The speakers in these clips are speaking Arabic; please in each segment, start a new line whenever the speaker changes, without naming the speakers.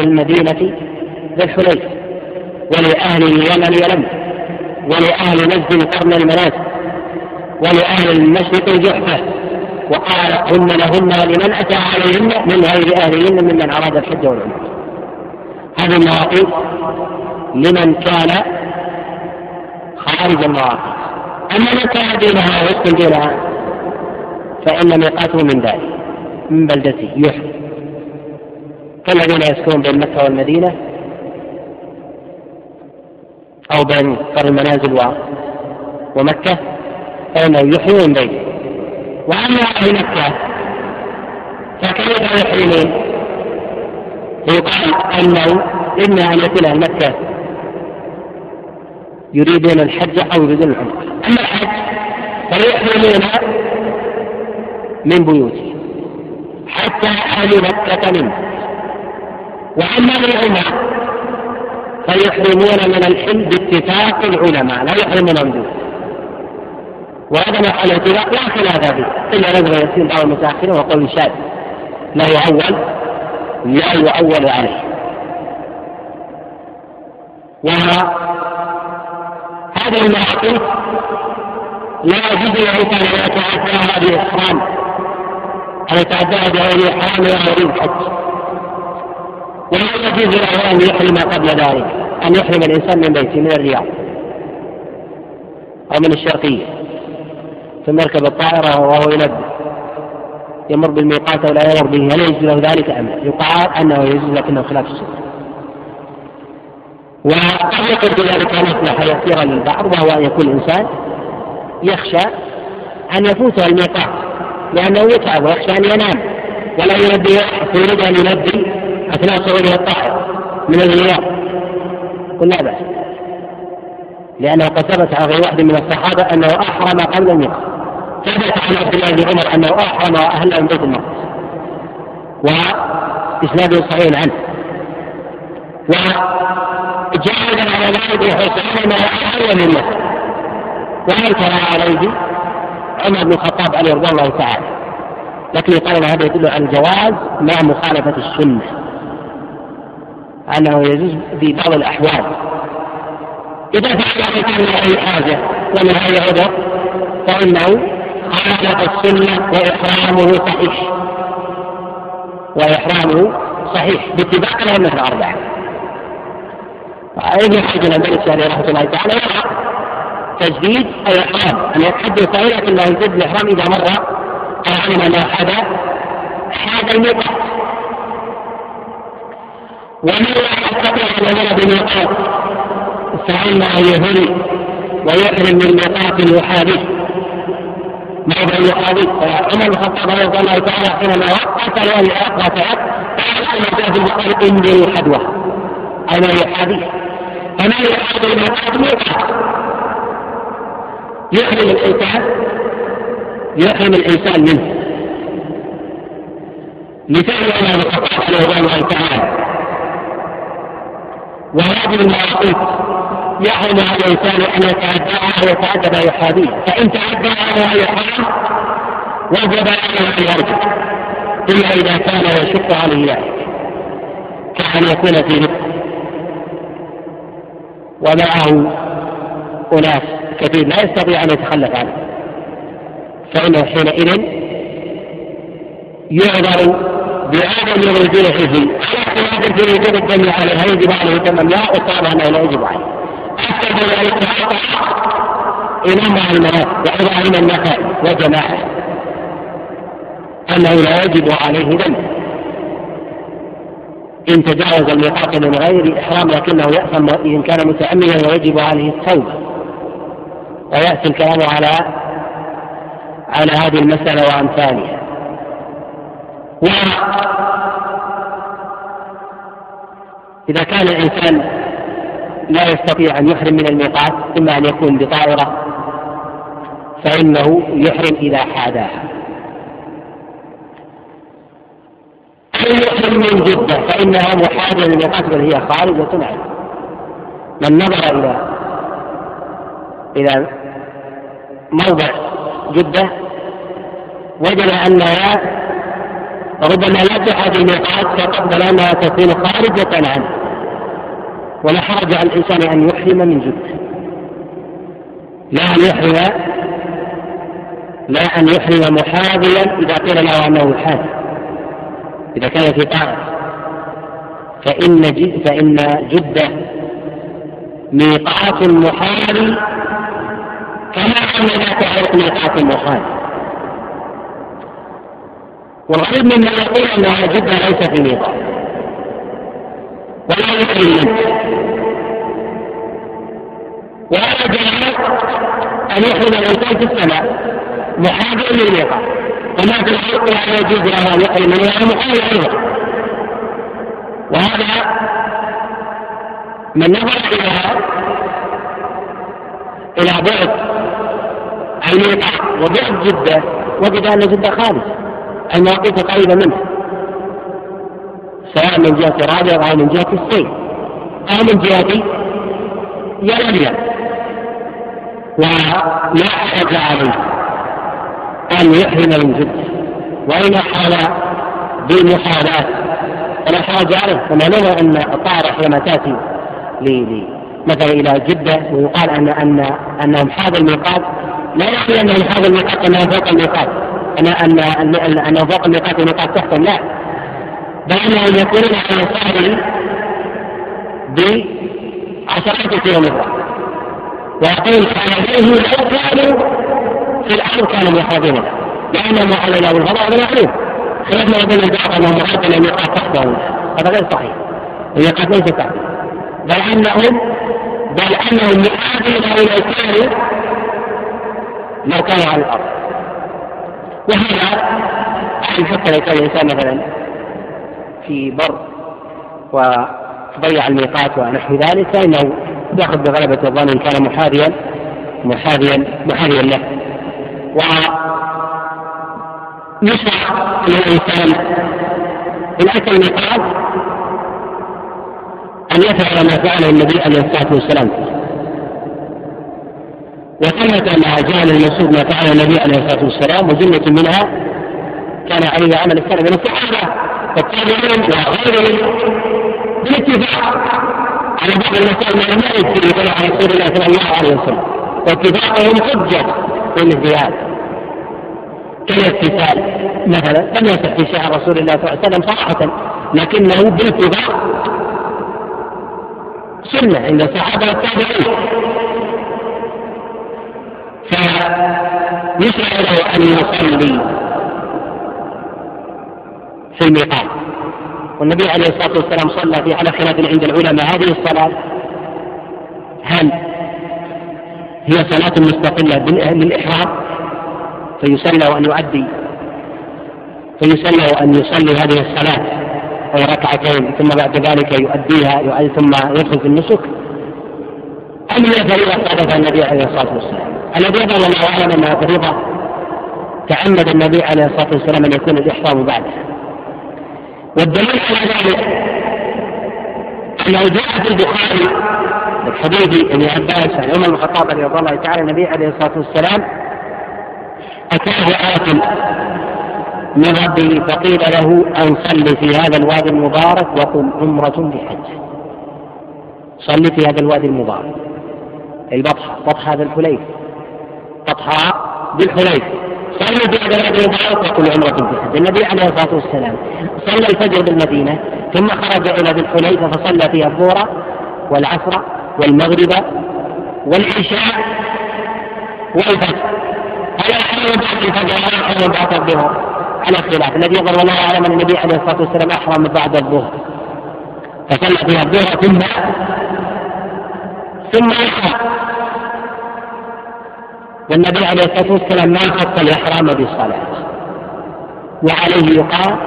المدينة ذي الحليف ولأهل اليمن يلم ولأهل نجد قرن المنازل ولأهل المشرق الجحفة وقال هن لهن لمن أتى عليهن من غير أهلهن ممن أراد الحج والعمرة. هذه المواقيت لمن كان خارج المواقيت أما من كان دونها ويسكن دونها فإن ميقاته من ذلك من بلدته يحرم كالذين يسكنون بين مكة والمدينة أو بين قرن المنازل ومكة فإنه يحرمون بينه وأما أهل مكة فكيف يحرمون؟ يقال أنه أن يكون أهل مكة يريدون الحج أو يريدون العمرة. أما الحج فيحرمون من بيوتهم حتى أهل مكة منه وأما العمرة فيحرمون من الحل باتفاق العلماء لا يحرمون من دونه وهذا محل اتفاق لا خلاف فيه إلا نظر يسير بعض المتاخرين وقول شاذ لا يؤول لا يؤول عليه. وهذا المواقيت لا يجوز كان يتعداها بإحرام أو يتعداها بغير إحرام ولا يريد حج ولا يجوز له أن يحرم قبل ذلك أن يحرم الإنسان من بيته من الرياض أو من الشرقية ثم يركب الطائرة وهو يلبي يمر بالميقات ولا يمر به هل يجوز له ذلك أم لا؟ يقال أنه يجوز لكنه خلاف السنة وقد يكون ذلك مصلحة يسيرة للبعض وهو أن يكون الإنسان يخشى أن يفوته الميقات لأنه يتعب ويخشى أن ينام ولا ينبي يريد أن ينبي أثناء صعوده الطائرة من الرياض قل لا بأس. لأنه قد ثبت عن غير واحد من الصحابة أنه أحرم قبل الميقات ثبت عن عبد الله بن عمر أنه أحرم وأهل من بيت المقدس وإسناده صحيح عنه. وجعل على ذلك حسين ما أحرم من نفسه وأنكر عليه عمر بن الخطاب عليه رضي الله تعالى. لكن يقال أن هذا يدل على الجواز مع مخالفة السنة. أنه يجوز في بعض الأحوال. إذا فعل كان أي حاجة ومن أي عذر فإنه خالف السنة وإحرامه صحيح. وإحرامه صحيح باتباع الأئمة الأربعة. ابن حجر البيت عليه رحمة الله تعالى يرى تجديد الإحرام. أن يتحدث سائلة أنه يجدد الإحرام إذا مر علم ما حدا حاد الميقات ومن لا يستطيع أن يمر بميقات فإنه يهل ويحرم من ميقات يحاذيه موضع يحاذيه عمر بن الخطاب رضي الله تعالى حينما وقت له وقت قال أنا جاء في البخاري إني حدوة أنا يحاذيه فما يحاذي الميقات ميقات يحرم الإنسان يحرم الإنسان منه لفعل عمر بن الخطاب رضي الله تعالى وهذه المواقيت يحرم على الإنسان أن يتعداها ويتعدى ما يحاذيه فإن تعدى على يحرم وجب عليه ان يرجع إلا إذا كان يشق عليه كأن يكون في مكة ومعه أناس كثير لا يستطيع أن يتخلف عنه. فإنه حينئذ يعذر بعدم رجوعه على خلاف في وجوب الدم هل يجب عليه دم لا انه لا يجب عليه أكثر ذلك امام أهل المناس وابراهيم النخعي وجماعه أنه لا يجب عليه دم إن تجاوز الميقات من غير إحرام لكنه يأثم ان كان متاملا ويجب عليه التوبة. ويأتي الكلام على على هذه المسألة وأمثالها. إذا كان الإنسان لا يستطيع أن يحرم من الميقات إما أن يكون بطائرة فإنه يحرم إذا حاداها. أو يحرم من جدة فإنها محاذية للميقات بل هي خارجة عنه من نظر إلى إلى موضع جدة وجد أنها ربما لا تعاد الميقات فقبل انها تكون خارجة عنه. ولا حرج على الإنسان أن يحرم من جده لا أن يحرم لا أن يحرم محاذيا إذا قيل له أنه حاذ إذا كان في طاعه فإن جد فإن جده ميقات المحال كما أن ذات عرق ميقات المحال والغريب مما يقول أن جده ليس في ميقات ولا يحرم منه وهذا جاء أن يحرم الإنسان في السماء محاذر للميقات وما في الحق لا يجوز له أن يحرم منه محاذر أيضا. وهذا من نظر إلى إلى بعد الميقات وبعد جدة وجد أن جدة خالص المواقيت قريبة منه. سواء من جهة رابع أو من جهة السيل أو من جهة يلملم ولا حرج عليه أن يحرم من جد وإن حال بالمحالاة فلا حرج عليه كما نرى أن الطائرة حينما تأتي مثلا إلى جدة ويقال أن أن أنهم حاذ الميقات لا يعني أنهم حاذ الميقات أنهم فوق الميقات. أن أن أنهم فوق الميقات والميقات تحتهم لا. بل أنهم يكونون على الساحل بعشرات كيلومترات ويقول هذه لو كانوا في الأمر كانوا محاذين لانهم علينا بالفضاء هذا معلوم خلافنا وبين البعض انهم ان يقع تحتهم هذا غير صحيح. الميقات ليس تحته بل انهم بل أنهم محاذين لو كانوا لو كانوا على الأرض. وهذا يعني حتى لو كان الإنسان مثلا في بر وتضيع الميقات ونحو ذلك فإنه يأخذ بغلبة الظن إن كان محاذيا محاذيا محاذيا له. ويشرع للإنسان إن أتى الميقات أن يفعل ما فعله النبي عليه الصلاة والسلام. وثبت ما جاء المسعود ما فعله النبي عليه الصلاة والسلام وجملة منها كان عليه عمل السلف من الصحابة والتابعين وغيرهم بالاتفاق على بعض المسائل ما لا يكفي يقول عن رسول الله صلى الله عليه وسلم. واتفاقهم حجة في الاجتهاد كالاغتسال مثلا لم يصح في شعر رسول الله صلى الله عليه وسلم صراحة لكنه بالاتفاق سنة عند الصحابة والتابعين. فيشرع له أن يصلي في الميقات والنبي عليه الصلاة والسلام صلى في على خلاف عند العلماء هذه الصلاة. هل هي صلاة مستقلة للإحرام فيسن أن يؤدي. فيسن أن يصلي هذه الصلاة وهي ركعتين ثم بعد ذلك يؤديها ثم يدخل في النسك. أم هي فريضة؟ قالها النبي عليه الصلاة والسلام. الذي يظهر الله أعلم أنها فريضة تعمد النبي عليه الصلاة والسلام أن يكون الإحرام بعدها والدليل على ذلك أنه جاء في البخاري من حديث ابن عباس عن عمر بن الخطاب رضي الله تعالى النبي عليه الصلاة والسلام أتاه آت من ربه فقيل له أن صل في هذا الوادي المبارك وقل عمرة بحج صل في هذا الوادي المبارك. البطحة بطحة ذا الحليف. بطحة بالحليف. صلوا في هذا الوادي المبارك وقل عمرة بحج النبي عليه الصلاة والسلام صلى الفجر بالمدينة ثم خرج إلى ذي الحليفة فصلى فيها الظهر والعصر والمغرب والعشاء والفجر. هل أحرم بعد الفجر ولا أحرم بعد الظهر. على خلاف الذي يظهر والله أعلم أن النبي عليه الصلاة والسلام أحرم بعد الظهر. فصلى فيها الظهر ثم ثم أحرم. والنبي عليه الصلاة والسلام ما خص الإحرام بالصلاة. وعليه يقال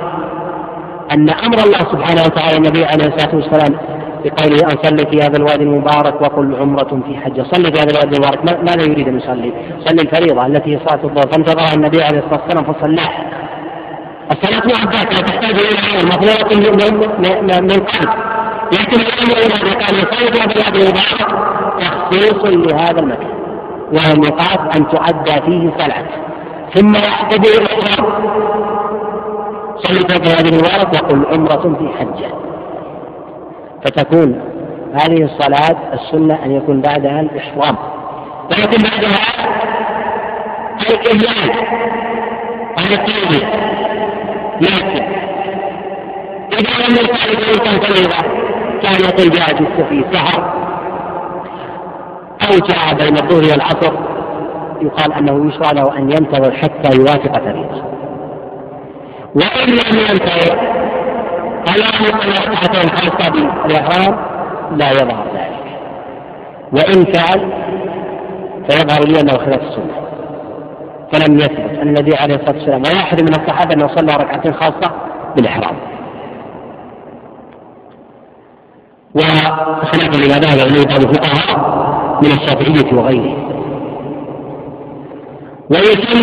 أن أمر الله سبحانه وتعالى النبي عليه الصلاة والسلام بقوله أن صلي في هذا الوادي المبارك وقل عمرة في حجة صلي في هذا الوادي المبارك. ماذا يريد أن يصلي؟ صلي الفريضة التي هي صلاة الظهر. فانتظرها النبي عليه الصلاة والسلام فصلاها الصلاة وحدها لا تحتاج إلى عمل مطلوبة من قلب. لكن الأمر إذا كان يصلي في هذا الوادي المبارك تخصيص لهذا المكان. وهو الميقات أن تؤدى فيه صلاة. ثم يحتدي الإحرام صلي فوق هذه المبارك وقل عمرة في حجة فتكون هذه الصلاة السنة أن يكون بعدها الإحرام. ويكون بعدها الإهلال. على التوبة لكن إذا لم يفعل ذلك كان يقول جاء في سحر جاء بين الظهر والعصر يقال أنه يشرع له أن ينتظر حتى يوافق فريضة. وإن لم ينتظر فلا ركعتين خاصة بالإحرام لا يظهر ذلك. وإن فعل فيظهر لي أنه خلاف السنة. فلم يثبت أن النبي عليه الصلاة والسلام ولا أحد من الصحابة أنه صلى ركعتين خاصة بالإحرام. وخلافا لما ذهب إليه بعض الفقهاء من الشافعية وغيره.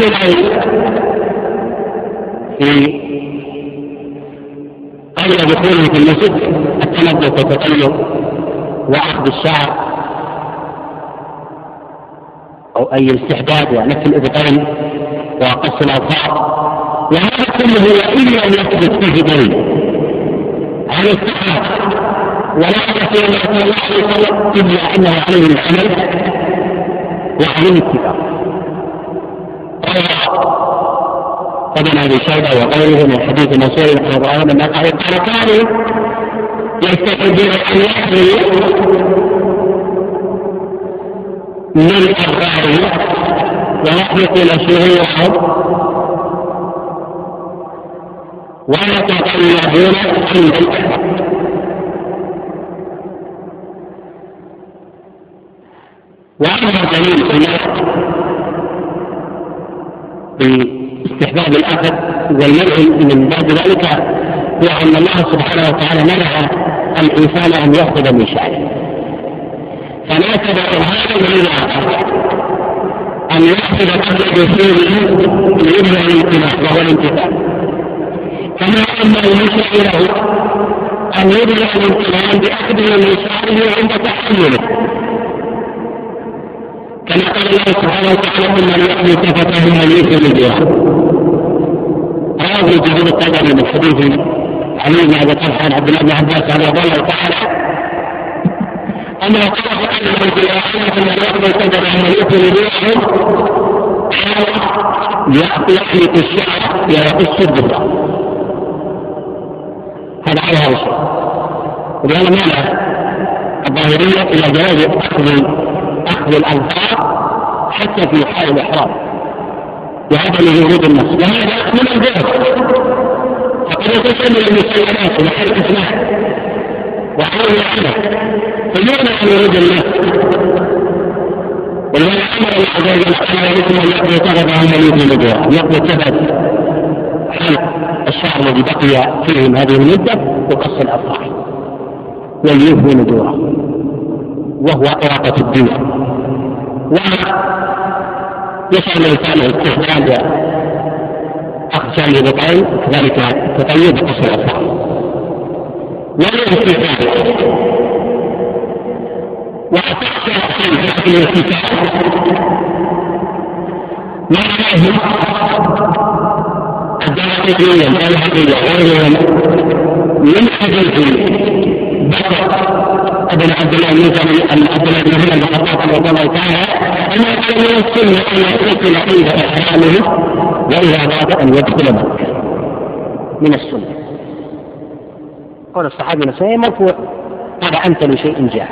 العين في قبل دخوله في المسجد التنظف والتطيب واخذ الشعر أو أي الاستحداد ونفس الابطين وقص الاظفار وهذا كله وان لم يثبت فيه دليل عن الصحابه ولا الله عليه وسلم إلا إنه عليه العمل وعليه الاتفاق ابن أبي شيبة وغيره من حديث رضي الله عنه لما قال كانوا يستحبون أن يحملوا من الراعي ويحلقون شهورهم ويتطيبون عند واما الدليل في استحباب الأخذ والمنع من بعد ذلك هو ان الله سبحانه وتعالى منع الإنسان أن يأخذ من شعره فناسب هذا من الآخر؟ أن يأخذ قبل دخوله ليظهر الانتباه وهو الانتفاع كما انه يشرع له أن يظهر الانتباه بأخذه من شعره عند تحمله. كما قال الله سبحانه وتعالى ان يحمي كفته من يؤثر الجوار رواه جرير الطبري من حديث علي بن ابي طلحه عن عبد الله بن عباس رضي الله تعالى انه قال انه في الاخره ان يحمي كفته من يؤثر الجوار يحلق الشعر ويقص الدبر هذا على هذا ولهذا معنى الظاهرية إلى جواز أخذ الأظفار حتى في حال الإحرام وعدم ورود النص وهذا من البعد فقد يتصل المسلمات وحال الإسلام وحال العمل فيمنع عن ورود النص ولذلك أمر الله عز وجل على يدكم ان يقضي ثغرهم من يؤتي نجوى يقضي ثبت حلق الشعر الذي بقي فيهم هذه المده وقص الاظفار وليوفوا نذوره وهو إراقة الدنيا ويسعى الإنسان استخدام أقسام البطعين كذلك التطيب بقصر الأسرار والاغتسال وتحت أحسن في الاغتسال معناه الدراسية والحقيقية وغيرهم من حديث بكر ابن عبد الله بن عبد الله بن بن خطاب رضي الله تعالى كان من السنة ان يغتسل عند احرامه وإذا أراد أن يدخل مكه من السنة. قول الصحابي نفسه مرفوع. هذا امثل شيء جاء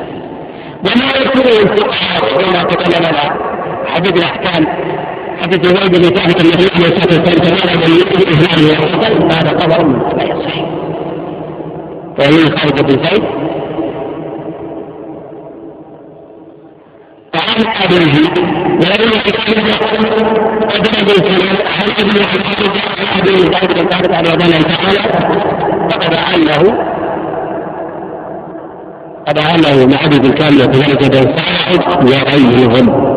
وما يذكره الفقهاء وما تكلم حديث الأحكام حديث زيد بن ثابت النبي عليه الصلاة والسلام تمام من هذا خبر لا يصح. وهي خالد بن زيد عن أبيه ولم يتكلم ابن أبي سلمة عن ابن عباس عن أبي ذلك ثابت على الله تعالى فقد علّه قد علّه مع عدد الكامل وكذلك بن سعد وغيرهم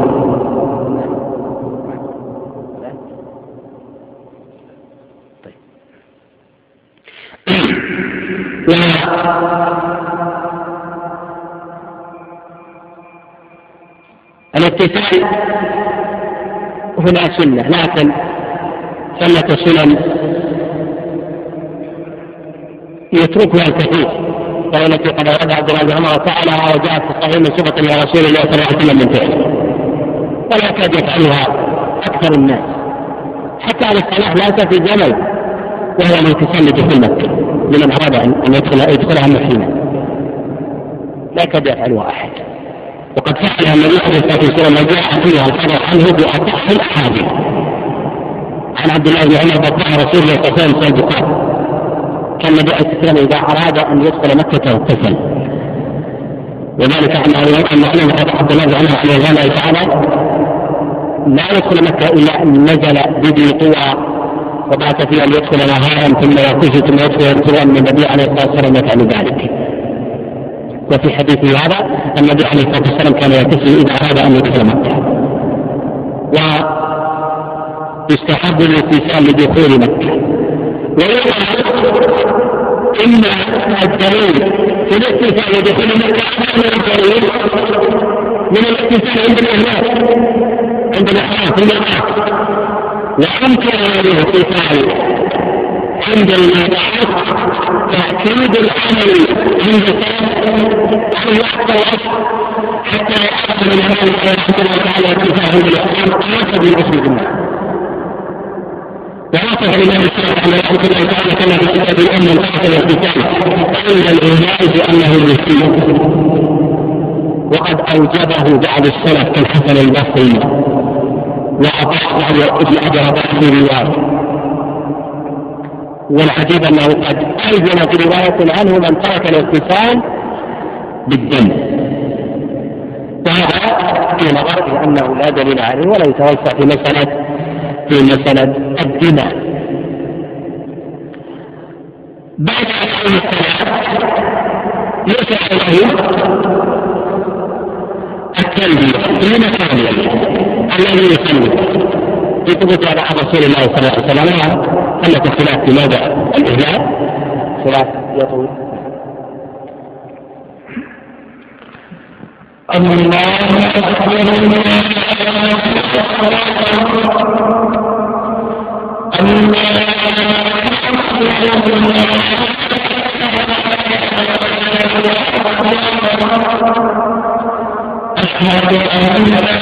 الاتصال هنا سنة لكن ثمة سنن يتركها الكثير. وهي التي قد أراد عبد الله بن عمر وفعلها وجاءت في الصحيح من صفة إلى رسول الله صلى الله عليه وسلم من فعله. ولا يكاد يفعلها أكثر الناس. حتى على الصلاح لا في جمل وهو الانتصال لدخول مكة لمن أراد أن يدخل يدخلها محينا لا يكاد يفعلها أحد. وقد فعلها النبي عليه الصلاة والسلام ما جاء فيها الخبر عنه بأصح الأحاديث. عن عبد الله بن عمر بطلع رسول الله صلى الله عليه وسلم كان النبي عليه الصلاه والسلام إذا أراد أن يدخل مكة اغتسل وذلك انه ان اعلم عبد الله بن عمر عليه الله تعالى لا يدخل مكة إلا أن نزل بذي طوى وبعث فيها ان يدخل نهارا ثم يغتسل ثم يدخل يدخل أن النبي عليه الصلاة والسلام يفعل ذلك. وفي حديثه هذا النبي عليه الصلاة والسلام كان يغتسل إذا أراد أن يدخل مكة. ويستحب الاغتسال لدخول مكة. إما الدليل في الاتصال بدخول مكة أحسن الدليل من الاتصال عند الإهلاك عند الإحرام في الميقات وأمكن هذه الاتصال عند الميقات تأكيد العمل عند أن يحصل حتى يحصل من هذا وتعالى اتصال عند الإحرام أكثر من عشر جمعة ووصف الامام الشافعي رحمه الله تعالى كما في كتاب الام الحسن والكتاب عند الإهلاء بانه مسلم وقد أوجبه بعض السلف كالحسن البصري وأضاع ابن حجر في رواية. والعجيب أنه قد الزم في رواية عنه من ترك الاغتسال بالدم. وهذا في نظر أنه لا دليل عليه ولا يتوسع في مساله في مسألة الدماء. بعد السلام يشرع له التلبية لمكان الذي يصلي. في ثبوت على رسول الله صلى الله عليه وسلم. أن خلاف في موضع الإهلال خلاف يطول الله أكبر أشهد أن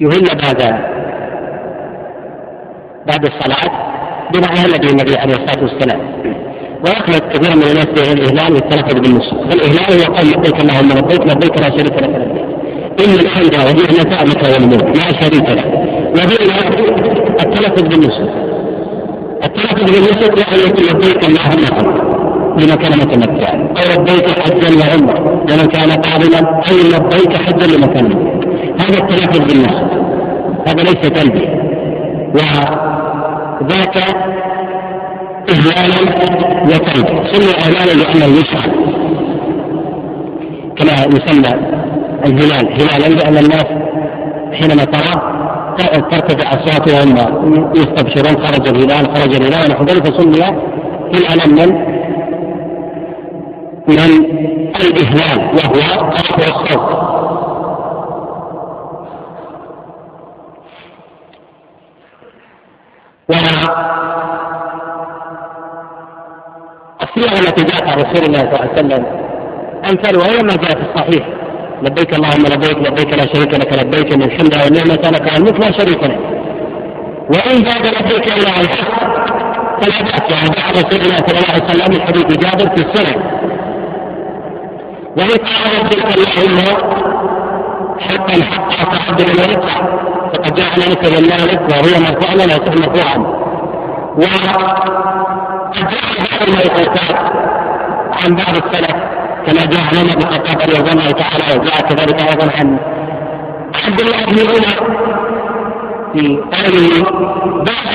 يهل بعد بعد الصلاة بنعيها النبي عليه الصلاة والسلام ويخلط كثير من الناس بين الإهلال والتلفظ بالنص فالإهلال هو قول لبيك اللهم لبيك لبيك لا شريك لك. لبيك إن الحمد والنعمة لك والملك لا شريك له. وبين التلفظ بالنص التلفظ بالنص يعني لبيك اللهم لمن كان متمتعا. أو لبيك حجا وعمره لمن كان قابلا أو لبيك حجا لمن كان هذا التلفظ بالنص هذا ليس تلبية. وذاك إهلالا وتلبية سمي إهلالا لأنه يشرع كما يسمى الهلال. هلالا لأن الناس حينما ترى ترتفع أصواتهم ويستبشرون. خرج الهلال خرج الهلال ونحو ذلك فسمي هلالا من؟ من الإهلال وهو رفع الصوت. والصيغ التي جاءت عن رسول الله صلى الله عليه وسلم. أمثال وهي ما جاء في الصحيح. لبيك اللهم لبيك لبيك لا شريك لك لبيك ان الحمد والنعمة لك الملك لا شريك لك. وإن زاد لبيك إلا الحق فلا بأس. يعني بعد رسول الله صلى الله عليه وسلم من حديث جابر في السنة وإن قال ربك اللهم حقا حقا تقبل ويدفع فقد جعل لك ذلك وهو لا يصح مرفوعا. عن بعض السلف كما جاء عن بن الخطاب رضي الله تعالى وجاء كذلك أيضا عن عبد الله بن عمر في قوله بعد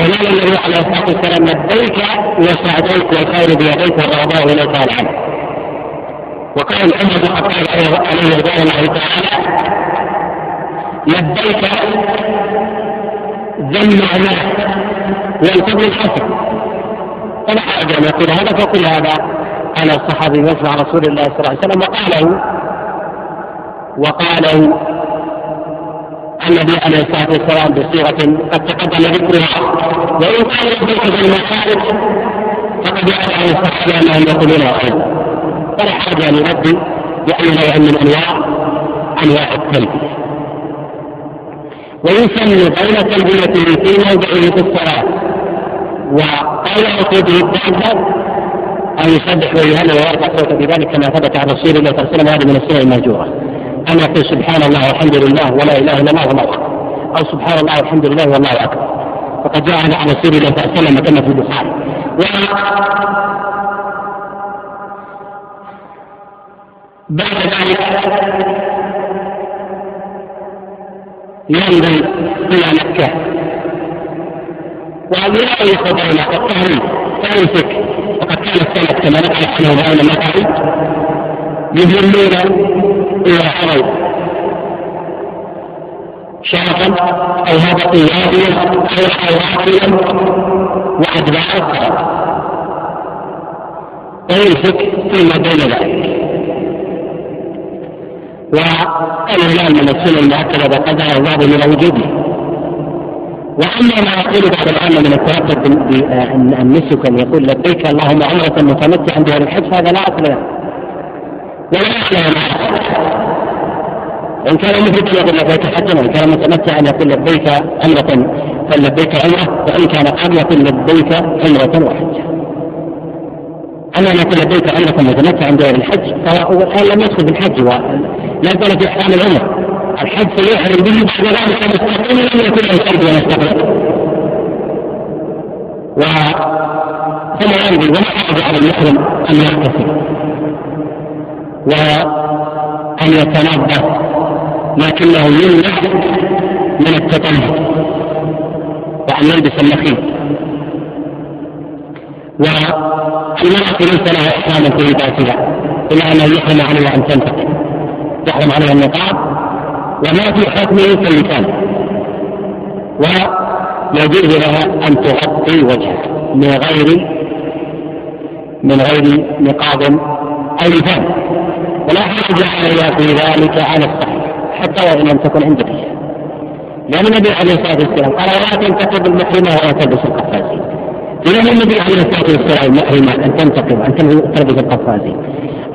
إهلال النبي عليه الصلاة والسلام لبيك وسعديك والخير بيديك والرغباء إليك والعمل وقال عمر بن الخطاب عليه رضوان الله تعالى لبيك ذم معناه والفضل الحسن فلا حاجة. أن يقول هذا فقل هذا. قال الصحابي يسمع رسول الله صلى الله عليه وسلم وقاله. وقاله النبي عليه الصلاة والسلام بصيغة قد تقدم ذكرها. وإن كان يدرك بالمخالف فقد يعلم عن الصحابه انهم يقولون أيضا فلا حاجة لرد بأي نوع من انواع أنواع التلبية. ويسمى بين تلبيته في موضعه في وقال به الدعوه أن يسبح ويهلل ويرفع صوته بذلك كما ثبت عن رسول الله صلى الله عليه وسلم هذه من السنن المهجورة. أن يقول سبحان الله والحمد لله ولا إله إلا الله والله أكبر. أو سبحان الله والحمد لله والله أكبر. وقد جاء عن رسول الله صلى الله عليه وسلم كما في البخاري. بعد ذلك ينزل إلى مكة. وأن يخرج بين الطهرين فيمسك وقد كان السلف كما نقل عنه بعض المقال يهمون إلى حرم شرفا أو هذا قياديا أو حواكيا وأتباع الصلاة ويمسك فيما بين ذلك. والهلال من السنن المؤكده بقدر الله من وجوده وأما ما يقول بعض العامه من التردد بالنسك ان يقول لبيك اللهم عمره متمتعا بهذا الحج فهذا لا اصل له ولا اصل له إن كان مفردا يقول لبيك حجا وإن كان متمتعا يقول لبيك عمرة فلبيك عمرة وإن كان قبل يقول لبيك عمرة وحجة أما أن يقول لبيك عمرة متمتعا بغير الحج فهو الآن لم يدخل في الحج زال في أحكام العمر. الحج سيحرم به بعد ذلك مستقيما لم يكن له شرط ولا و ثم ينزل ولا حرج على المحرم أن يغتسل وان يتنبه لكنه يمنع من التطهر وأن يلبس النخيل. والمرأة ليس لها إحرام في ذاتها إلا أنه يحرم عليها أن تنتقل. يحرم عليها النقاب وما في حكمه كاللسان ويجوز لها أن تغطي وجهها من غير من غير نقاض أو لسان. ولا حرج عليها في ذلك على الصحيح حتى وإن لم تكن عند لأن النبي عليه الصلاة والسلام قال ولا تنتقب المحرمة ولا تلبس القفازين. ولم النبي عليه الصلاة والسلام محرمه أن تنتقب أن تلبس القفازين.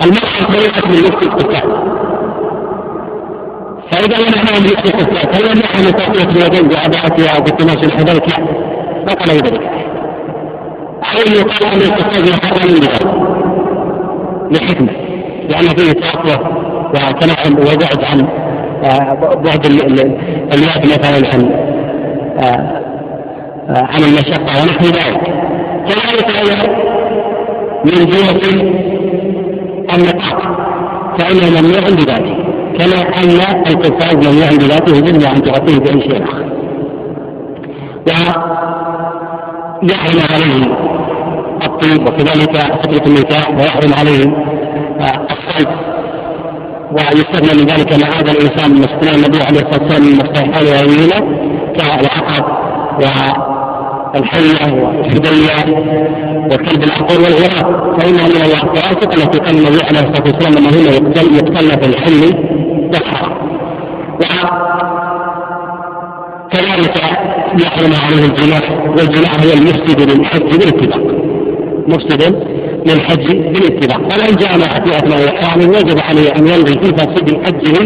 المرأة بريئة من لبس القفاز. فإذا لم يحرم لبس القفاز هل يمنعها من تغطية اليدين بعباءتها أو بقماش الحذاء لا ما قال ذلك؟ عليه يقال أن القفاز محرم لذلك لحكمة. لأن فيه تقوى وتنعم وبعد عن آه، بعد اليد مثلا عن آه، آه، عن المشقة ونحو ذلك. كذلك أيضا من جهة النقاط فإنه ممنوع بذاته كما أن القفاز ممنوع بذاته إلا أن تغطيه بأي شيء آخر. ويحرم عليه الطيب وكذلك فترة النكاح ويحرم عليه الصيد ويستثنى من ذلك ما عاد الإنسان من استثناء النبي عليه الصلاة والسلام من مستحقان ويمينه كالعقب والحية والحدية والكلب العقور والغراب. فإنها من الواسط التي قال النبي عليه الصلاة والسلام أنهن يقتل يقتلن في الحل والحرام كذلك يحرم عليه الجناح والجناح هو المفسد للحج بالاتفاق. مفسد للحج بالاتباع فمن جامع في اثناء الاحرام وجب عليه أن يلغي في فاسد حجه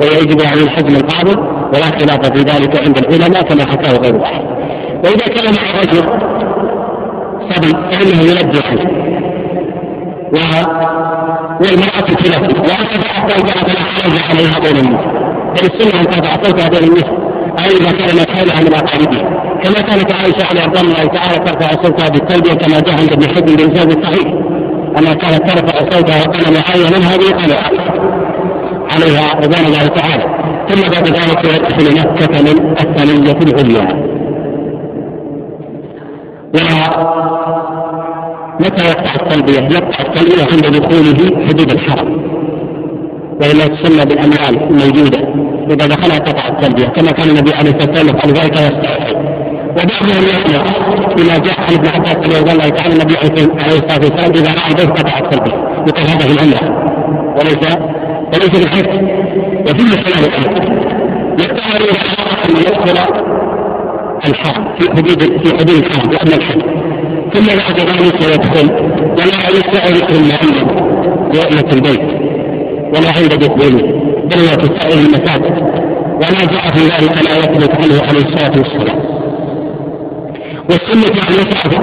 ويجب عليه الحج من قابل ولا خلاف في ذلك عند العلماء كما حكاه غير واحد. وإذا كان مع رجل صبي فإنه يلبي حج والمرأة تلبي وهكذا حتى إذا كان عليها بين النساء بل السنة أن ترفع صوتها بين النساء أو إذا كان حولها من أقاربها كما كانت عائشة عليه رضي الله تعالى ترفع صوتها بالتلبية كما جاء عند ابن حزم بإنسان الصحيح. أنها كانت ترفع صوتها وقال معاوية من هذه؟ قال عليها رضوان الله تعالى. ثم بعد ذلك يدخل مكة من الثانية العليا. ومتى يقطع التلبية؟ يقطع التلبية عند دخوله حدود الحرم وإلا تسمى بالأموال الموجودة إذا دخلها قطع التلبية كما كان النبي عليه الصلاة والسلام يفعل ذلك ويستحسن وبعضهم يسمع بما جاء عن ابن عباس رضي الله تعالى النبي عليه الصلاة والسلام إذا رأى ضيف قطع التلبيه يقول هذا في العمره وليس وليس في الحج وفيه خلاف الحج يختار أن يدخل الحرم في حدود في حدود الحرم لأن الحج ثم بعد ذلك يدخل ولا يستعر يكرم معين رؤية البيت ولا عند دخوله بل هو في سائر ولا جاء في ذلك لا يثبت عنه عليه الصلاة والسلام. والسنة أن يسعى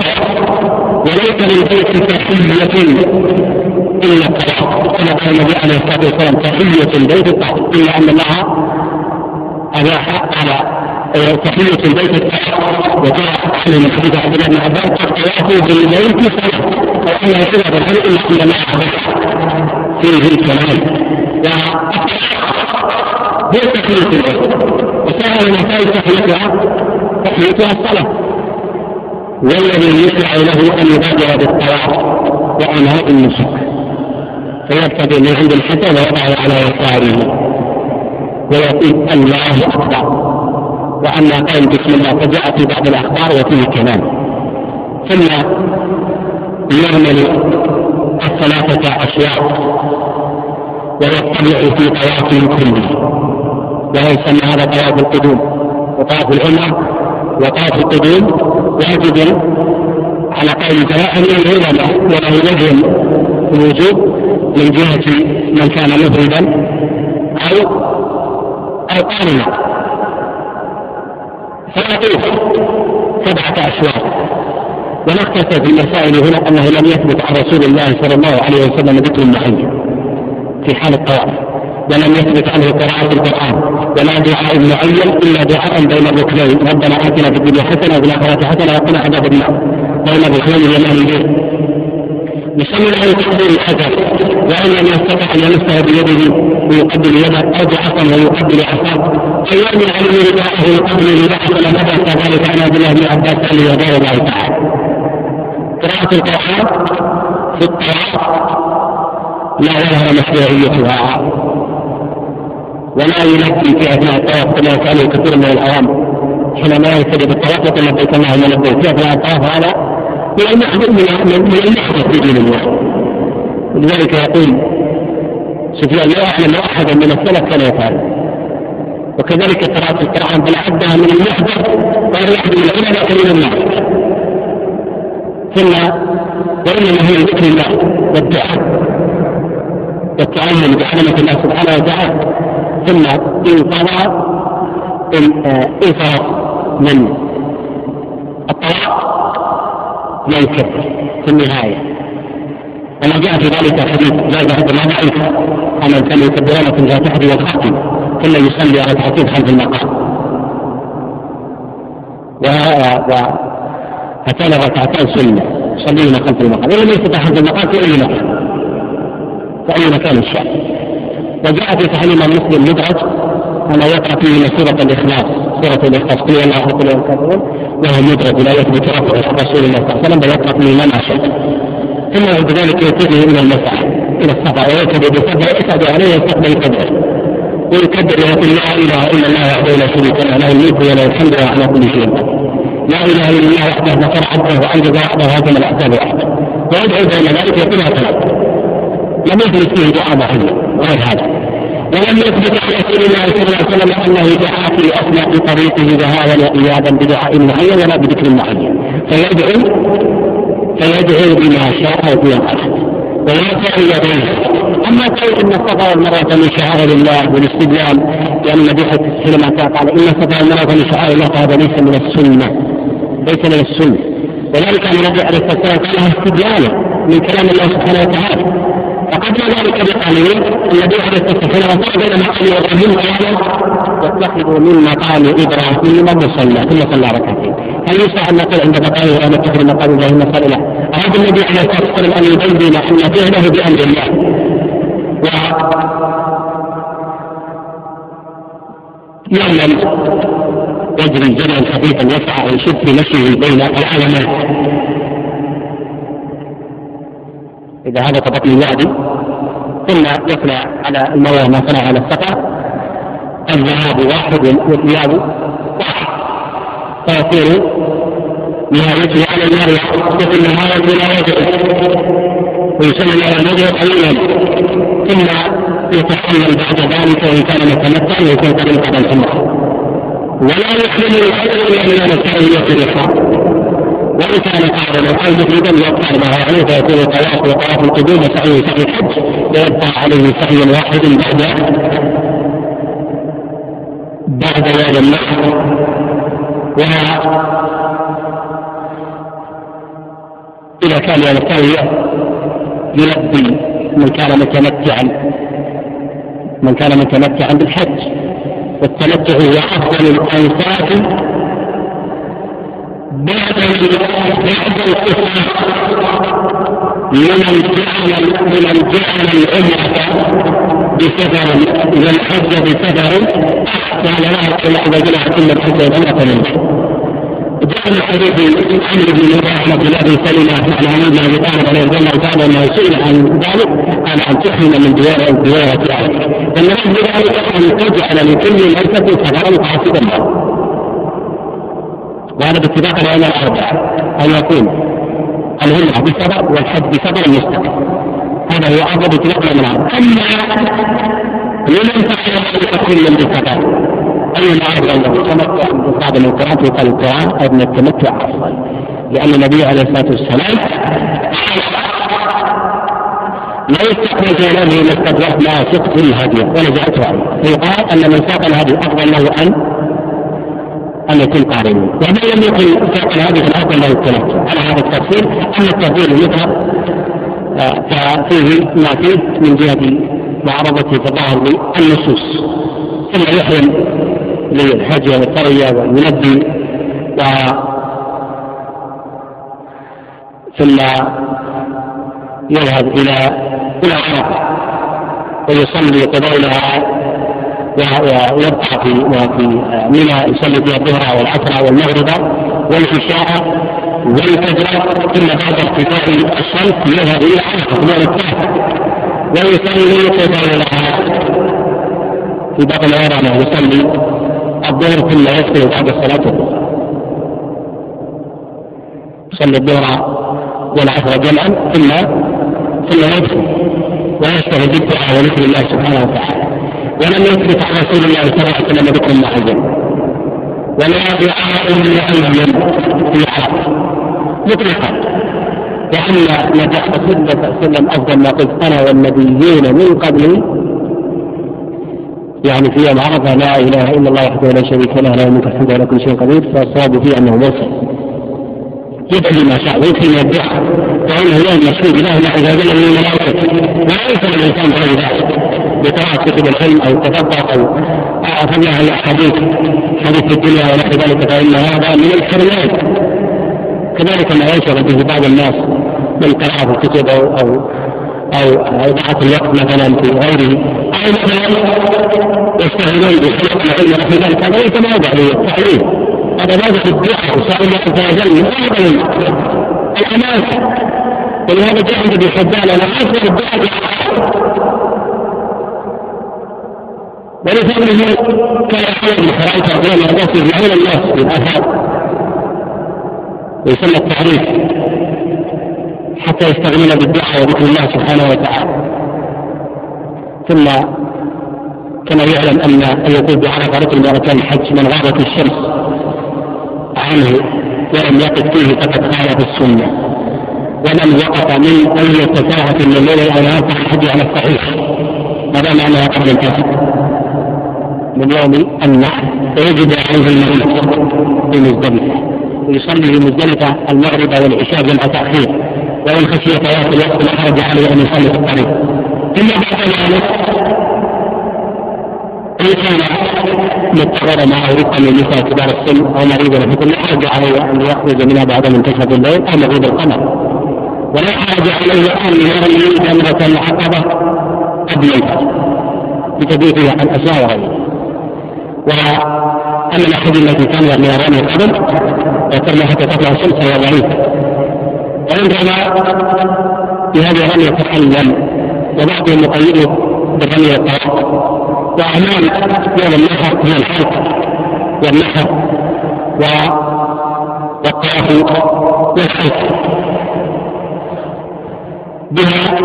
وليس للبيت تحية إلا الطواف كما قال النبي عليه الصلاة والسلام تحية البيت إلا أن الله أباح على تحية البيت وجاء عنه من حديث عبد الله بن عباس الطواف بالبيت صلاة وأنه يصير بالحج إلا عندما أباح فيه الكلام. هي تحية البيت وسهل من تحيتها تحيتها الصلاة والذي يشرع له أن يبادر بالطواف وانهاء النسك فيبتدئ من عند الحسن ويضعه على يساره. ويقول الله أكبر. وأما قال بسم الله فجاء في بعض الأخبار وفيه كلام. ثم يعمل الثلاثة أشياء ويطلع في طوافه كله وهو يسمى هذا طواف القدوم؟ وطواف العمرة وطواف القدوم. واجب على قول سواء من العلماء وله وجه الوجوب من جهة من كان مفردا أو أو قارنا. فيطوف سبعة أشواط. ونقتصر في المسائل هنا أنه لم يثبت عن رسول الله صلى الله عليه وسلم ذكر معين في حال الطواف ولم يثبت عنه قراءة القرآن ولا دعاء معين إلا دعاء بين الركنين ربنا آتنا في الدنيا حسنة وفي الآخرة حسنة وقنا عذاب النار. بين الركنين اليمانيين يسمى له تحضير الحجر وأن لم يستطع أن يمسه بيده ويقبل يده أو بعصا ويقبل عصاه يرمي عليه رداءه ويقبل رداءه فلا بدا كذلك عن عبد الله بن عباس عليه رضي الله تعالى. قراءة القرآن في الطواف لا ظهر مشروعيتها ولا يلبي في اثناء الطواف كما كان كثير من العوام حينما يبتدئ بالطواف يقول لبيك اللهم لبيك في اثناء الطواف هذا من المحدث من من المحدث في دين الله. ولذلك يقول سفيان لا اعلم احدا من السلف كان يفعل. وكذلك قراءة القرآن بل عدها من المحدث وغير يحدث من العلماء من الناس ثم وإنما هي ذكر الله والدعاء. والتعلم بعلمة الله سبحانه وتعالى. ثم انقضى انفرط من الطلاق ينكر في النهاية. وما جاء في ذلك حديث جابر بن الله عنه أن كان يكبرون في الفاتحة والخاتم ثم يصلي ركعتين خلف المقام. و هاتان الركعتان سنة يصلين خلف المقام. ولم يستطع خلف المقام في أي مكان في أي مكان الشعب وجاء في تحريم مسلم مدرج أن يقرأ فيه سورة الإخلاص. الإخلاص قل الله أحد الكافرون وهو مدرج لا يثبت رفع رسول الله صلى الله عليه وسلم بل يقرأ فيه ما شاء ثم بعد ذلك يتجه إلى المسعى إلى الصفا ويركب بصفا يسعد عليه يستقبل قدره ويكبر ويقول لا إله إلا الله وحده لا شريك له له الملك وله الحمد وهو على كل شيء لا إله إلا الله وحده نصر عبده وانجز وحده وهزم الأحزاب وحده. ويدعو بين ذلك يقولها ثلاث لم يثبت فيه دعاء ضحيه غير هذا. ولم يثبت عن رسول الله صلى الله عليه وسلم أنه دعا في اثناء طريقه ذهابا وايابا بدعاء معين ولا بذكر معين. فيدعو فيدعو بما شاء وبما اراد ويرفع يديه أما قول إن الصفا والمروه من شعائر الله والاستدلال لأن النبي حينما قال إن الصفا والمروه من شعائر الله فهذا ليس من السنة. ليس من السنة. وذلك أن النبي عليه الصلاه والسلام قالها استدلالا من كلام الله سبحانه وتعالى. فقبل ذلك بقليل. النبي عليه الصلاه والسلام قال بين مقام إبراهيم قال واتخذوا من مقام إبراهيم مصلى. ثم صلى ركعتين. هل يصح أن نقول عند مقام إبراهيم نتخذ مقام إبراهيم مصلى؟ أراد النبي عليه الصلاة والسلام أن يبين أن فعله بأمر الله. و يعلم يجري جمعا خفيفا يسعى ويشد في مشيه بين العلمات إذا هذا بطن الوادي ثم يصنع على المروة ما صنع على الصفا الذهاب واحد والإياب واحد. فيصير ما يجري على النار يحدث النهار بلا وجه ويسمى له الوجه قليلا. ثم يتحمل بعد ذلك وإن كان متمتعا ويكون قد انقضى العمره ولا يحمل الحجر إلا من السعي الإحرام وإن كان قارنا أو مفردا يبقى ما عليه فيكون طواف وطواف القدوم وسعي سعي الحج ويبقى عليه سعي واحد بعد بعد يوم النحر إذا كان التروية يلبي من كان متمتعا من كان متمتعا بالحج والتمتع هو أفضل الأنفاق بعد بعد الكفر لمن جعل لمن جعل العمرة بسفر والحج بسفر جعل لها إذا جعل كل الحج منه جاء من حديث عمرو بن مبارك بن سلمة عن علي بن ابي طالب رضي الله تعالى انه سئل عن ذلك قال ان تحرم من ديار ديارة اهلك فالمراد بذلك ان تجعل لكل ليسة سفرا قاصدا وهذا باتفاق العلماء الأربعة أن يكون الهمة بسبب والحج بسبب مستقل. هذا هو أفضل باتفاق العلماء الأربعة أما لمن فعل ذلك كل بسبب أي أفضل له التمتع من القرآن يقال القرآن أن التمتع أفضل لأن النبي عليه الصلاة والسلام لا يستخرج له ما استدرك ما سقط الهدي. ونزعته عنه فيقال أن من ساق الهدي أفضل له أن أن يكون قارنا ومن لم يكن فرقا هذه الأفضل له التنفس على هذا التفصيل أما التفضيل المذهب آه، ففيه ما فيه من جهة معارضته تظاهر بالنصوص. ثم يحرم للحج والترية وينبي و ثم يذهب إلى إلى عرفة. ويصلي قبيلها ويبقى في في منى يصلي فيها الظهر والعصر والمغرب والعشاء والفجر ثم بعد ارتفاع الشمس يذهب إلى عرفة من الكهف ويصلي قبيلها في بعض الأيام يصلي الظهر ثم يصلي بعد الصلاة. يصلي الظهر والعصر جمعا ثم ثم يدخل ويشتغل بالدعاء وذكر الله سبحانه وتعالى. ولم يثبت عن رسول الله صلى الله عليه وسلم ذكر معين ولا دعاء معين في عرفه مطلقا. وأن نجاح رسول الله صلى الله عليه وسلم أفضل ما قلت أنا والنبيين من قبلي يعني في يوم عرفة لا إله إلا الله وحده لا شريك له له الملك الحمد على كل شيء قدير. فالصواب فيه أنه مرسل يدعي ما شاء ويمكن من الدعاء وأنه يوم مشهود له عز وجل من الملائكه لا يمكن الإنسان بغير ذلك بقراءه كتب العلم أو التدبر أو اخذنا الأحاديث حديث الدنيا ونحو ذلك فإن هذا من الحرمان كذلك ما ينشغل به بعض الناس من قراءه الكتب أو أو أو إضاعة الوقت مثلا في غيره. أو مثلا يستهلون بخلق العلم ونحو ذلك. هذا ليس موضع للتعليم هذا باب الدعاء وسائل الله عز وجل من اعظم الامان ولهذا جاء عند ابن حبان أنا افضل الدعاء ولفضله كان حرام رضي الله عنه يجمعون الناس بالاثار ويسمى التعريف حتى يستغنون بالدعاء وذكر الله سبحانه وتعالى. ثم كما يعلم أن يقول بعرفة ركن من الحج من غابت الشمس عنه ولم يقف فيه فقد خالف السنة ومن وقف من أي تساهل من الليل أو نهار فالحج على الصحيح. هذا معنى قبل الفجر من يوم النحر فيجب عليه المغرب في مزدلفة. ويصلي في مزدلفة المغرب والعشاء جمع تأخير. وإن خشي فوات الوقت لا حرج عليه أن يصلي في الطريق. ثم بعد ذلك إن كان مضطرا معه رفقا للنساء كبار السن أو مريضا فكل لا حرج عليه أن يخرج منها بعد منتصف الليل أو مغيب القمر. ولا حرج عليه أن يرمي جمرة العقبة قبل الفجر. بتبيتها عن أسماء وغيره وأما الأحاديث التي كان يرمي الرمي قبل وترمي حتى تطلع الشمس فهي ضعيفة وإن رمى بهذه الرمي يتحلل وبعضهم يقيده بالرمي والطواف وأعمال يوم النحر هي الحلق والنحر والطواف والحلق. بها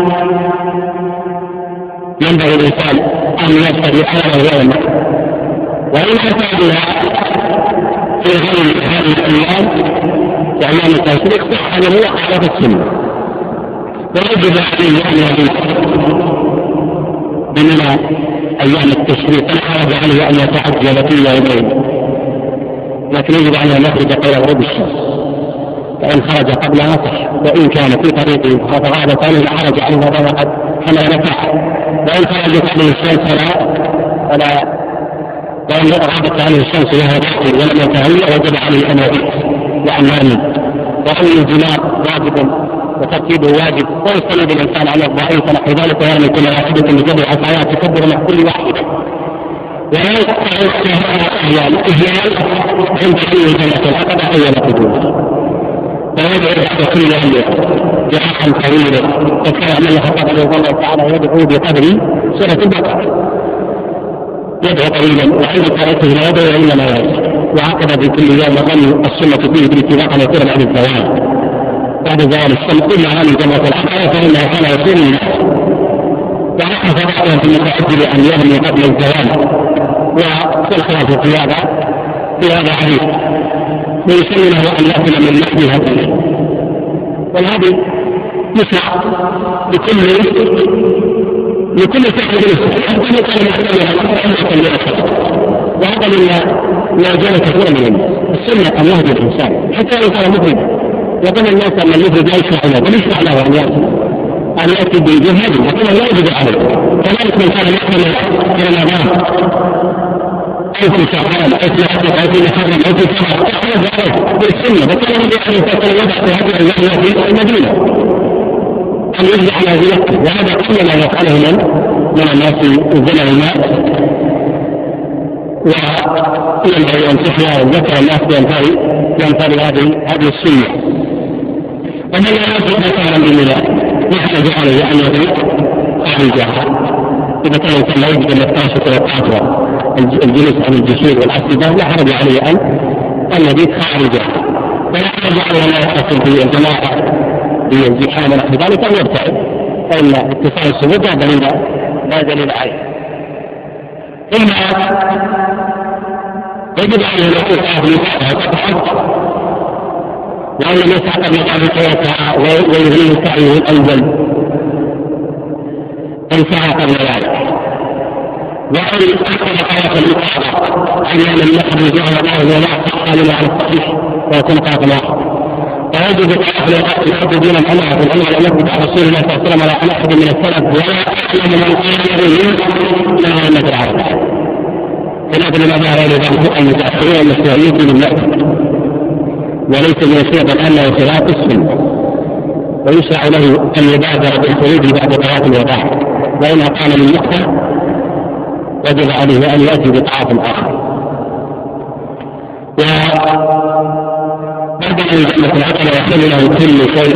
ينبغي الإنسان أن يصل على يوم وإن أتى في غير هذه الأيام التشريق صح أنه وقع في السنة. عليه أن يبيت بمنى أيام التشريق. لا حرج عليه أن يتعجل في يومين. لكن يجب عليه أن يخرج قبل غروب الشمس فإن خرج قبلها صح وإن كان في طريقه فتغابت عنه لا حرج عليه وهذا قد حمل نفع وإن خرج قبل الشمس فلا فلا وإن غابت عنه الشمس وهو داخل ولم يتهيأ وجب عليه أن يبيت وأن ينام وأن الجماع واجب وترتيبه واجب. ويستند الإنسان على الضعيف ونحو ذلك ويرمي كل واحدة بجمع حصيات تكبر مع كل واحدة ولا يقطع الاهيال الاهيال عند حي جنة العقبة أول قدوم ويدعو بعد كل أهل دعاء طويلا. وكان من يخطب الله تعالى يدعو بقدر سورة البقرة. يدعو طويلا وعند قراءته لا يدعو إلا ما يسر وعقد في كل يوم ظن السنة فيه بالاتفاق أن يكون بعد الزوال. بعد زوال الشمس الا عن جمرة العقبة فإنه كان يصوم الناس وعكس بعضهم في المتعجل ان يرمي قبل الزوال. والخلاف في هذا في هذا حديث. ويسن له أن يأكل من لحم هديه والهدي يسمع لكل لكل صاحب نفسه حتى لو كان محتاجا وهذا مما ما جاء كثيرا من الناس. السنة أن يهدي الإنسان. حتى لو كان مفردا يظن الناس أن المفرد لا يشرع له بل يشرع له أن يأتي أن يأتي بالجهاد لكنه لا يجب عليه كذلك من كان يحمل في رمضان. أو في شعبان أو في حدث أو في محرم أو في شهر. يحمل عليه بالسنة. وكان النبي عليه الصلاة والسلام في هذه الأيام في المدينة. أن يجزع على ذلك وهذا كل ما يفعله من؟ من الناس في زمن الماء وينبغي أن تحيا وذكر الناس بامثال بامثال هذه هذه السنة. ومن لا يجد مثلا بمنى يحتاج عليه ان يبيت خارجها إذا كان الإنسان لا يجد المفتاش والقهوه الجلوس عن الجسور والاسئله لا حرج عليه ان أن يبيت خارجها ولا حرج عليه ان يتصل في الجماعه بالزحام ونحو ذلك ان يبتعد. فإن اتصال السجود لا دليل لا دليل عليه. ثم يجب عليه أن يكون صاحب وإن لم يسع قبل ذلك يسعى ويغنيه سعيه الأول. إن سعى قبل ذلك. وإن أخذ حياة الإصابة أن من يخرج وهو ولا قال على الصحيح ويكون قاتل واحد ويجب الأخذ الحد دون الأمر في الأمر لم يثبت عن رسول الله صلى الله عليه وسلم ولا عن أحد من السلف ولا أعلم من قال به لا أئمة العرب خلاف لما ظهر إلى ذلك المتأخرين المسؤولين من المعتقد وليس من السنة أنه خلاف السنة ويشرع له أن يبادر بالخروج بعد طواف الوداع. وإنها كان من مقتل وجب عليه أن يأتي بطعام آخر. ويحل له كل شيء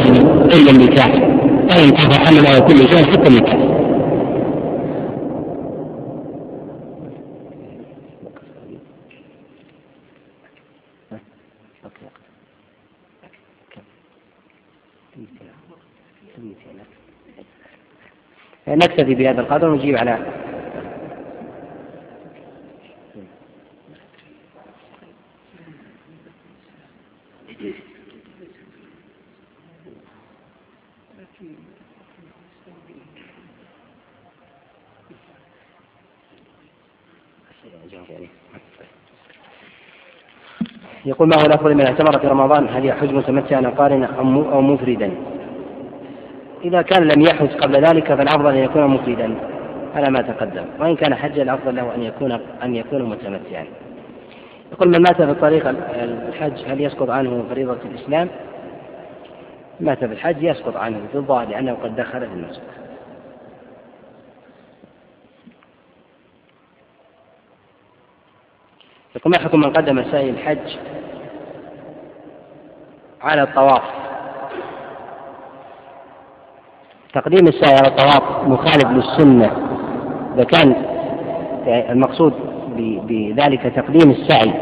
إلا النكاح. حل له كل شيء حتى النكاح. نكتفي بهذا القدر ونجيب على يقول ما هو الأفضل من اعتمر في رمضان هل يحج متمتعا قارنا أو مفردا؟ إذا كان لم يحج قبل ذلك فالأفضل أن يكون مفردا على ما تقدم وإن كان حجا الأفضل له أن يكون أن يكون متمتعا. يقول من مات في طريق الحج هل يسقط عنه فريضة الإسلام؟ مات في الحج يسقط عنه في الظاهر لأنه قد دخل في المسجد. يقول ما حكم من قدم سعي الحج على الطواف. تقديم السعي على الطواف مخالف للسنة. إذا كان المقصود بذلك تقديم السعي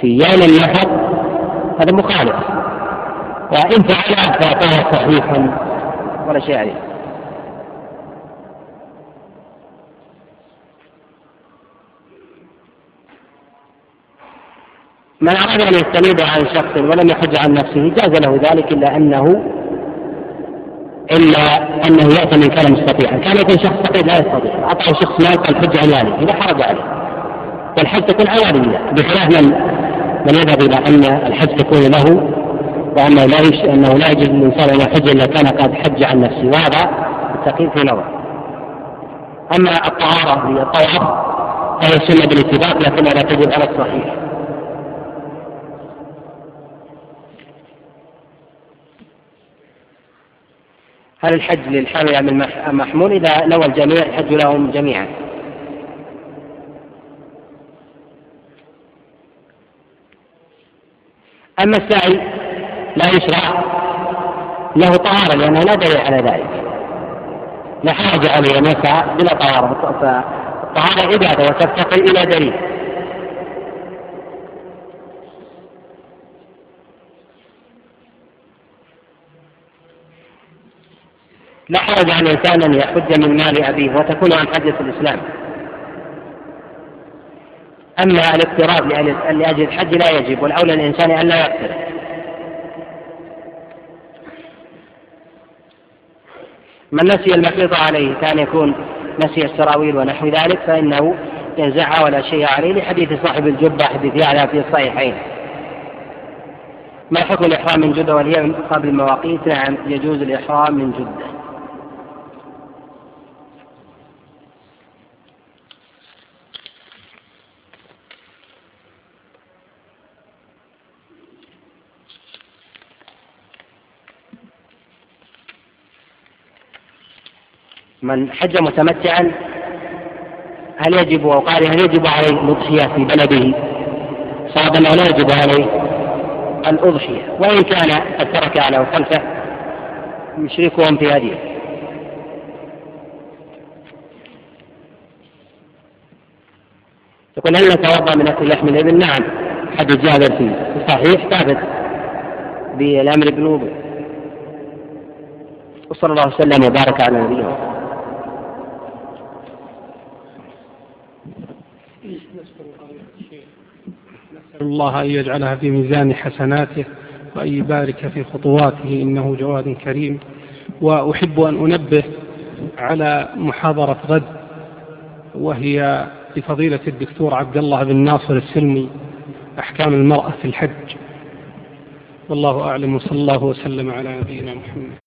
في يوم النحر هذا مخالف. وإن فعل فهو صحيح ولا شيء عليه. من أراد أن يستنيب عن شخص ولم يحج عن نفسه جاز له ذلك إلا أنه إلا أنه يأتي من كان مستطيعا، كان يكون شخص فقير لا يستطيع، أعطاه شخص مال حج عيالي، إذا حرج عليه. والحج تكون عيالية بخلاف من من يذهب إلى أن الحج تكون له وأنه لا يش... أنه لا يجوز للإنسان أن يحج إلا كان قد حج عن نفسه، وهذا التقييد في نظر. أما الطهارة للطواف فهي سنة بالاتفاق لكنها لا تجب على الصحيح. هل الحج للحامل أم المحمول إذا نوى الجميع الحج لهم جميعا؟ أما السعي لا يشرع له طهارة لأنه لا دليل على ذلك. لا حاجة عليه أن يسعى بلا طهارة. فالطهارة عبادة وتفتقر إلى دليل. لا حرج على الإنسان أن يحج من مال أبيه وتكون عن حجة الإسلام. أما الاقتراب لأجل الحج لا يجب والأولى للإنسان أن لا يقترب. من نسي المحيط عليه كان يكون نسي السراويل ونحو ذلك فإنه ينزعها ولا شيء عليه لحديث صاحب الجبة حديث يعلى في الصحيحين. ما حكم الإحرام من جدة؟ وهي قبل المواقيت. نعم يجوز الإحرام من جدة. من حج متمتعا هل يجب أو قال هل يجب عليه الأضحية في بلده؟ صواب أنه لا يجب عليه الأضحية وإن كان قد ترك على خلفه يشركهم في هديه يقول هل نتوضأ من أكل لحم الإبل؟ نعم. حديث جابر في الصحيح ثابت بالامر بالوضوء وصلى الله وسلم وبارك على نبينا
الله أن يجعلها في ميزان حسناته وأن يبارك في خطواته إنه جواد كريم. وأحب أن أنبه على محاضرة غد وهي لفضيلة الدكتور عبد الله بن ناصر السلمي أحكام المرأة في الحج. والله أعلم وصلى الله وسلم على نبينا محمد.